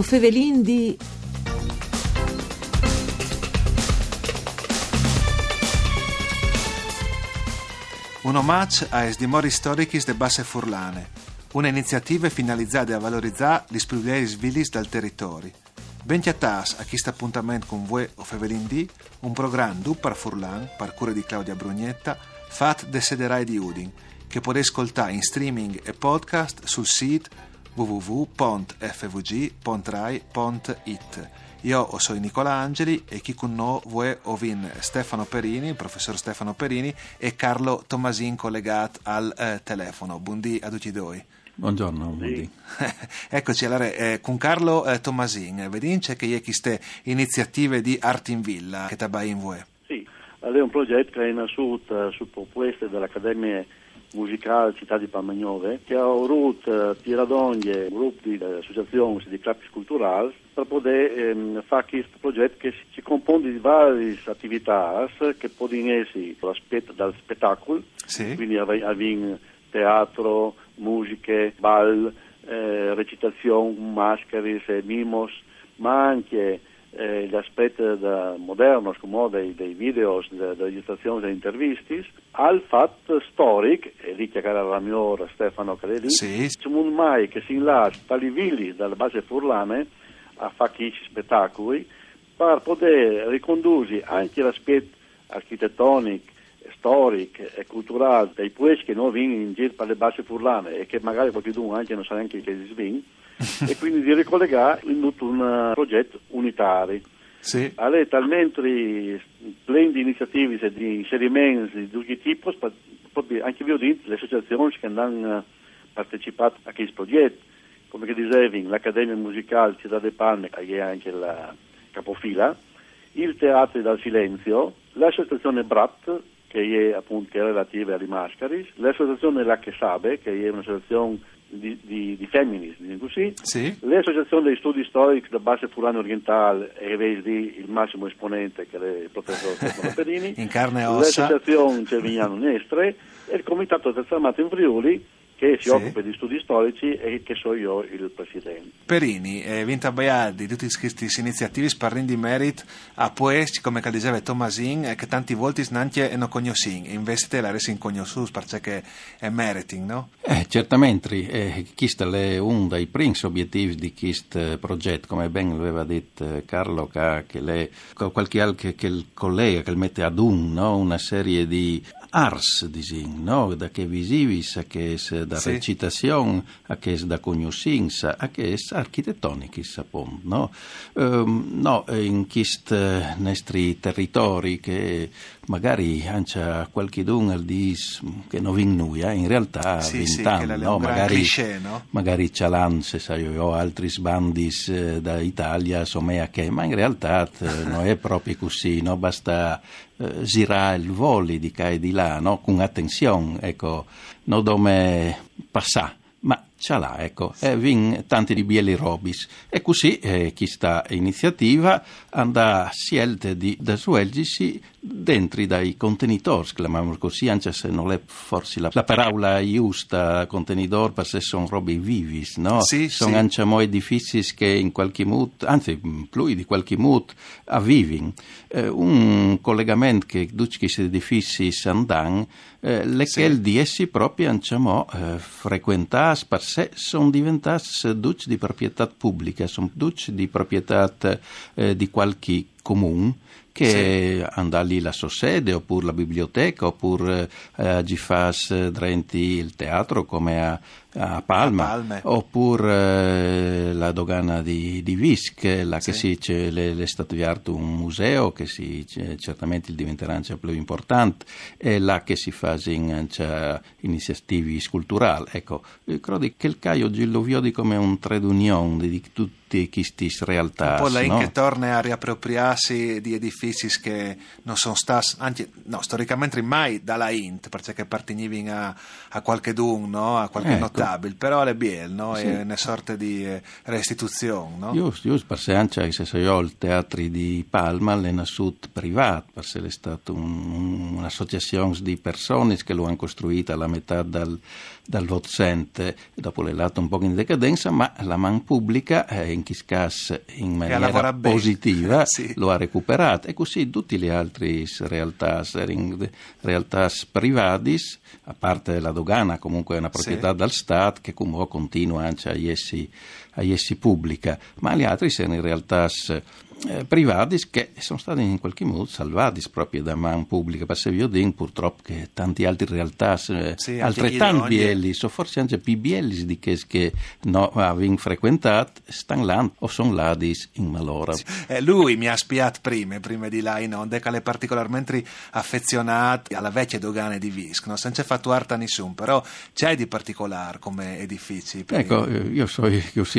O fevelin di... Un omaggio ai dimori storici de Basse Furlane, una iniziativa finalizzata a valorizzare gli privilegi vilis dal territorio. Ben chiattas a questo appuntamento con voi o Fevelin D, un programma du par Furlan, par cura di Claudia Brugnetta, fat de Sederai di Udin, che potete ascoltare in streaming e podcast sul sito www.fvg.rai.it. Io sono Nicola Angeli e chi con noi vuoi ovin Stefano Perini, il professor Stefano Perini e Carlo Tomasin collegato al eh, telefono. Buondì a tutti due. Buongiorno, buondì. Eccoci, allora, eh, con Carlo eh, Tomasin, vediamo che c'è queste iniziative di Art in Villa che tabai in voi. Sì, è un progetto che è nato su proposte dell'Accademia musicale Città di Palmagnove, che ha avuto tiradoglie, gruppi di associazioni di club culturali per poter ehm, fare questo progetto che si, compone di varie attività che possono essere del spettacolo, Sì. quindi avviene teatro, musiche, ball, eh, recitazione, maschere, mimos, ma anche eh, gli aspetti moderni come dei, dei video, delle registrazioni delle interviste, al fatto storico, e lì che era la mia Stefano Cadeli, Sì. c'è un mai che si inlascia tali villi dalla base furlane a fare spettacoli per poter ricondurre anche l'aspetto architettonico, storico e culturale dei paesi che noi vengono in giro per le basi furlane e che magari qualcuno anche non sa neanche che si svin e quindi di ricollegare in tutto un eh, progetto unitario. Sì. Alle talmente splendide iniziative di inserimenti di tutti i tipi, proprio anche vi ho detto, le associazioni che hanno eh, partecipato a questo progetto, come che dicevi, l'Accademia Musicale Città de Palme, che è anche la capofila, il Teatro dal Silenzio, l'associazione BRAT, che è appunto relativa alle mascaris, l'associazione La Che Sabe, che è un'associazione di, di, di femmini, diciamo così, Sì. L'associazione dei studi storici da base Furlano Orientale e vedi il massimo esponente che è il professor Stefano Perini, In carne e ossa. l'associazione Cervignano Nestre e il comitato terza armata in Friuli che si Sì. occupa di studi storici e che so io il presidente. Perini, eh, vinta Baià di tutte queste iniziative sparrin di merit a poesti come che diceva Tomasin eh, che tanti volti neanche non conoscono invece la resi in conosciuti perché è meriting, no? Eh, certamente, eh, questo è uno dei primi obiettivi di questo progetto, come ben aveva detto eh, Carlo, che, che le, qualche altro che il collega che mette ad un, no? una serie di ars, disin, no? da che visivis, a che es da Sì. recitazione, a che es da cognoscenza, a che es architettonici, sapon, no? Ehm, no, eh, in questi nostri territori che magari anche qualche don al dis che non vin noi, eh, in realtà Sì, sì, vint'anni, un no? magari, cliché, no? magari Cialan, se sai io, altri sbandis eh, da Italia, somea che, ma in realtà eh, non è proprio così, no? basta eh, girare il voli di qua e di là, là, no? cunha tensión e co, no dome pasá. Ma ce l'ha, ecco, e vin tanti di bieli robis. E così eh, questa iniziativa andrà scelte di da svolgersi dentro dai contenitori, chiamiamolo così, anche se non è forse la, la parola giusta, contenitore, perché sono robe vivis, no? Sì, sono sì. anche mo edifici che in qualche modo, anzi, più di qualche modo, avvivin. Eh, un collegamento che tutti questi edifici sandan, eh, le Sì. che di essi proprio anche eh, frequentati sé, sono diventati tutti di proprietà pubblica, sono tutti di proprietà eh, di qualche comune che andà lì la sua sede, oppure la biblioteca, oppure eh, ci fa drenti il teatro come a, a Palma, A oppure eh, la dogana di, di Visc, la che Sì. si c'è, le, le avviato un museo che si, certamente diventerà anche più importante, e là che si fa iniziative culturali. Ecco, io credo che il Caio lo vedi come un trade union di tutte queste realtà. Un po' la no? che torna a riappropriarsi di edifici che non sono stati, anche, no, storicamente mai dalla Int, perché appartenevano a, a qualche dun, no? a qualche Ecco, accettabile, però è biel, no? Sì. È una sorta di eh, restituzione, no? Giusto, giusto, perché anche se io il teatro di Palma è nasciuto privato, perché è stata un, un'associazione di persone che lo hanno costruita alla metà dal, dal Votsente, dopo l'è lato un po' in decadenza, ma la man pubblica, eh, in Chiscas in maniera positiva, sì. lo ha recuperato. E così tutte le altre realtà, realtà private, a parte la dogana, comunque è una proprietà sì. dal Stato, che comunque continua anche a essi, a essi pubblica, ma gli altri sono in realtà eh, privati che sono stati in qualche modo salvati proprio da man pubblica. Passavi Odin purtroppo che tanti altri realtà eh, sì, altrettanto bielli, so forse anche più bielli di che, che no, avevano frequentato, stanno là o sono là in malora. Sì. Eh, lui mi ha spiato prima, prima di là in onda, che è particolarmente affezionato alla vecchia dogana di Visc, non si è fatto arte a nessuno, però c'è di particolare come edifici. Ecco, io so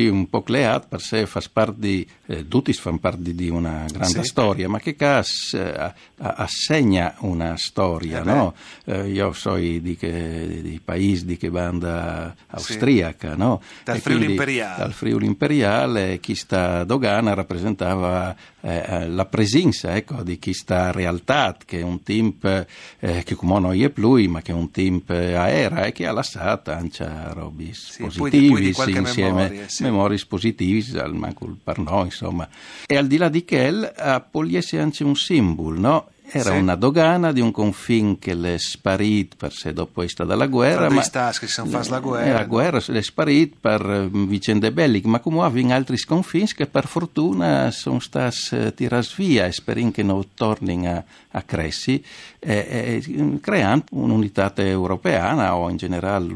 così un po' cleato, per sé fa parte di, eh, tutti fanno parte di, una grande sì. storia, ma che cas eh, assegna una storia, eh no? eh, io so di, che, di paesi di che banda austriaca, sì. no? Dal e Friuli Imperiale. Dal Friuli Imperiale, chi sta dogana rappresentava eh, eh, la presenza ecco, di chi sta realtà, che è un team eh, che come non è più, ma che è un team aereo e che ha lasciato anche robi sì, positivi insieme memorie, sì. Memorie positivi, al manco per noi, insomma. E al di là di quel, a Pugliese anche un simbolo, no? Era sì. una dogana di un confine che è sparito per se dopo è stata la guerra. Ma stas, che si fa la guerra. La guerra è sparita per mm, vicende belliche, ma come avevano altri confini che per fortuna sono stati eh, tirati via e speriamo che non tornino a, a cresci, eh, eh, creando un'unità europea o in generale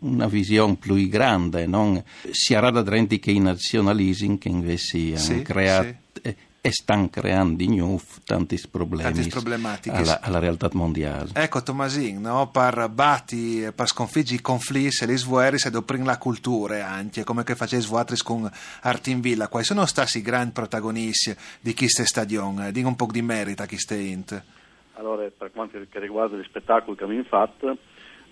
una visione più grande, non sia da drenti che i nazionalismi che invece hanno sì, creato sì e stanno creando di nuovo tanti problemi alla, alla, realtà mondiale. Ecco Tomasin, no? per batti, per sconfiggere i conflitti e le svueri se doprin la cultura anche, come che faceva Svuatris con Artinvilla, quali sono stati i grandi protagonisti di queste stagioni? Dico un po' di merito a chi ste int. Allora, per quanto riguarda gli spettacoli che abbiamo fatto,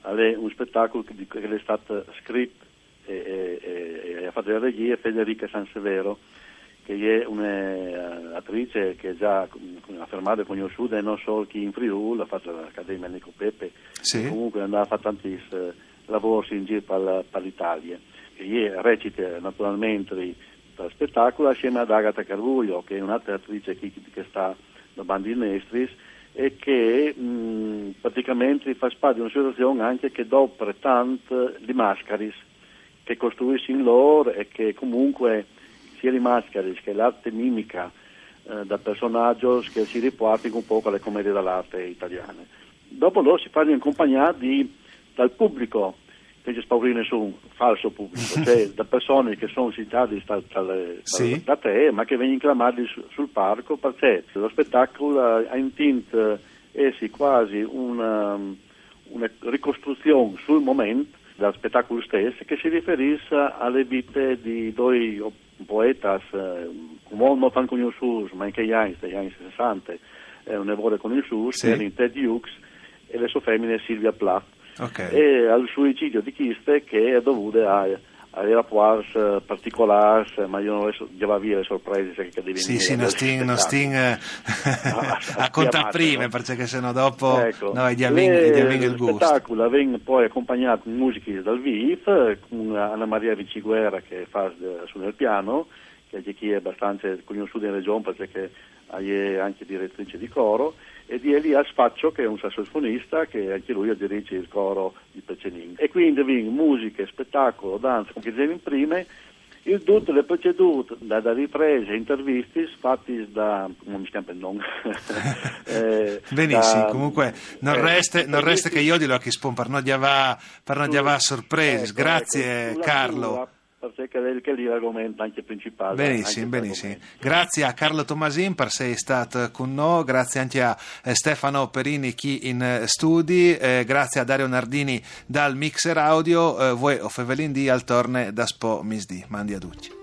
è un spettacolo che, è stato scritto e, e, e, e ha fatto la regia Federica Sansevero che è un'attrice che è già affermata e conosciuta e non solo chi in Friuli, ha fatto l'Accademia Nico Pepe, sì. comunque è andata a fare tanti lavori in giro per, per l'Italia. E recita naturalmente per spettacolo assieme ad Agatha Carvuglio, che è un'altra attrice che, che sta da Bandi Nestris e che mh, praticamente fa parte di una situazione anche che dopo tanto di mascaris che costruiscono loro e che comunque sia di maschere che l'arte mimica eh, da personaggio che si riportano un po' alle commedie dell'arte italiane. Dopo loro si fanno accompagnati dal pubblico, che ci spaurì nessun falso pubblico, cioè da persone che sono citate da, da, sì. da, te, ma che vengono chiamati su, sul parco, perché lo spettacolo ha in tint essi quasi una, una ricostruzione sul momento del spettacolo stesso che si riferisce alle vite di due poetas, eh, molto fan conosciuti, ma anche gli anni, degli anni 60, eh, un evore conosciuto, sì. erano Ted Hughes e le sue femmine Silvia Plath. Okay. E al suicidio di Chiste che è dovuto a aveva rapporti eh, particolari, ma io non già via le sorprese che devi Sì, sì, non sting, non sting eh, a, a contare prima, perché sennò dopo ecco, noi diamo il gusto. Lo spettacolo viene poi accompagnato con musiche dal VIF, con Anna Maria Viciguerra che fa su nel piano, che è chi è abbastanza conosciuta in regione perché è anche direttrice di coro, e di Elias Faccio che è un sassofonista che anche lui dirige il coro di Pecenin. E quindi musica, spettacolo, danza, che in prime, il tutto le procedure da, da riprese, interviste fatti da come mi chiama il nome? Eh, benissimo da, comunque non, eh, resta, non resta che io dirò che spon per non di avere sorprese ecco, grazie ecco, Carlo perché che lì l'argomento anche principale. Benissimo, anche benissimo. Grazie a Carlo Tomasin per essere stato con noi, grazie anche a eh, Stefano Perini chi in eh, studi, eh, grazie a Dario Nardini dal mixer audio, eh, voi o Fevelin di al torne da Spo Misdi. Mandi a tutti.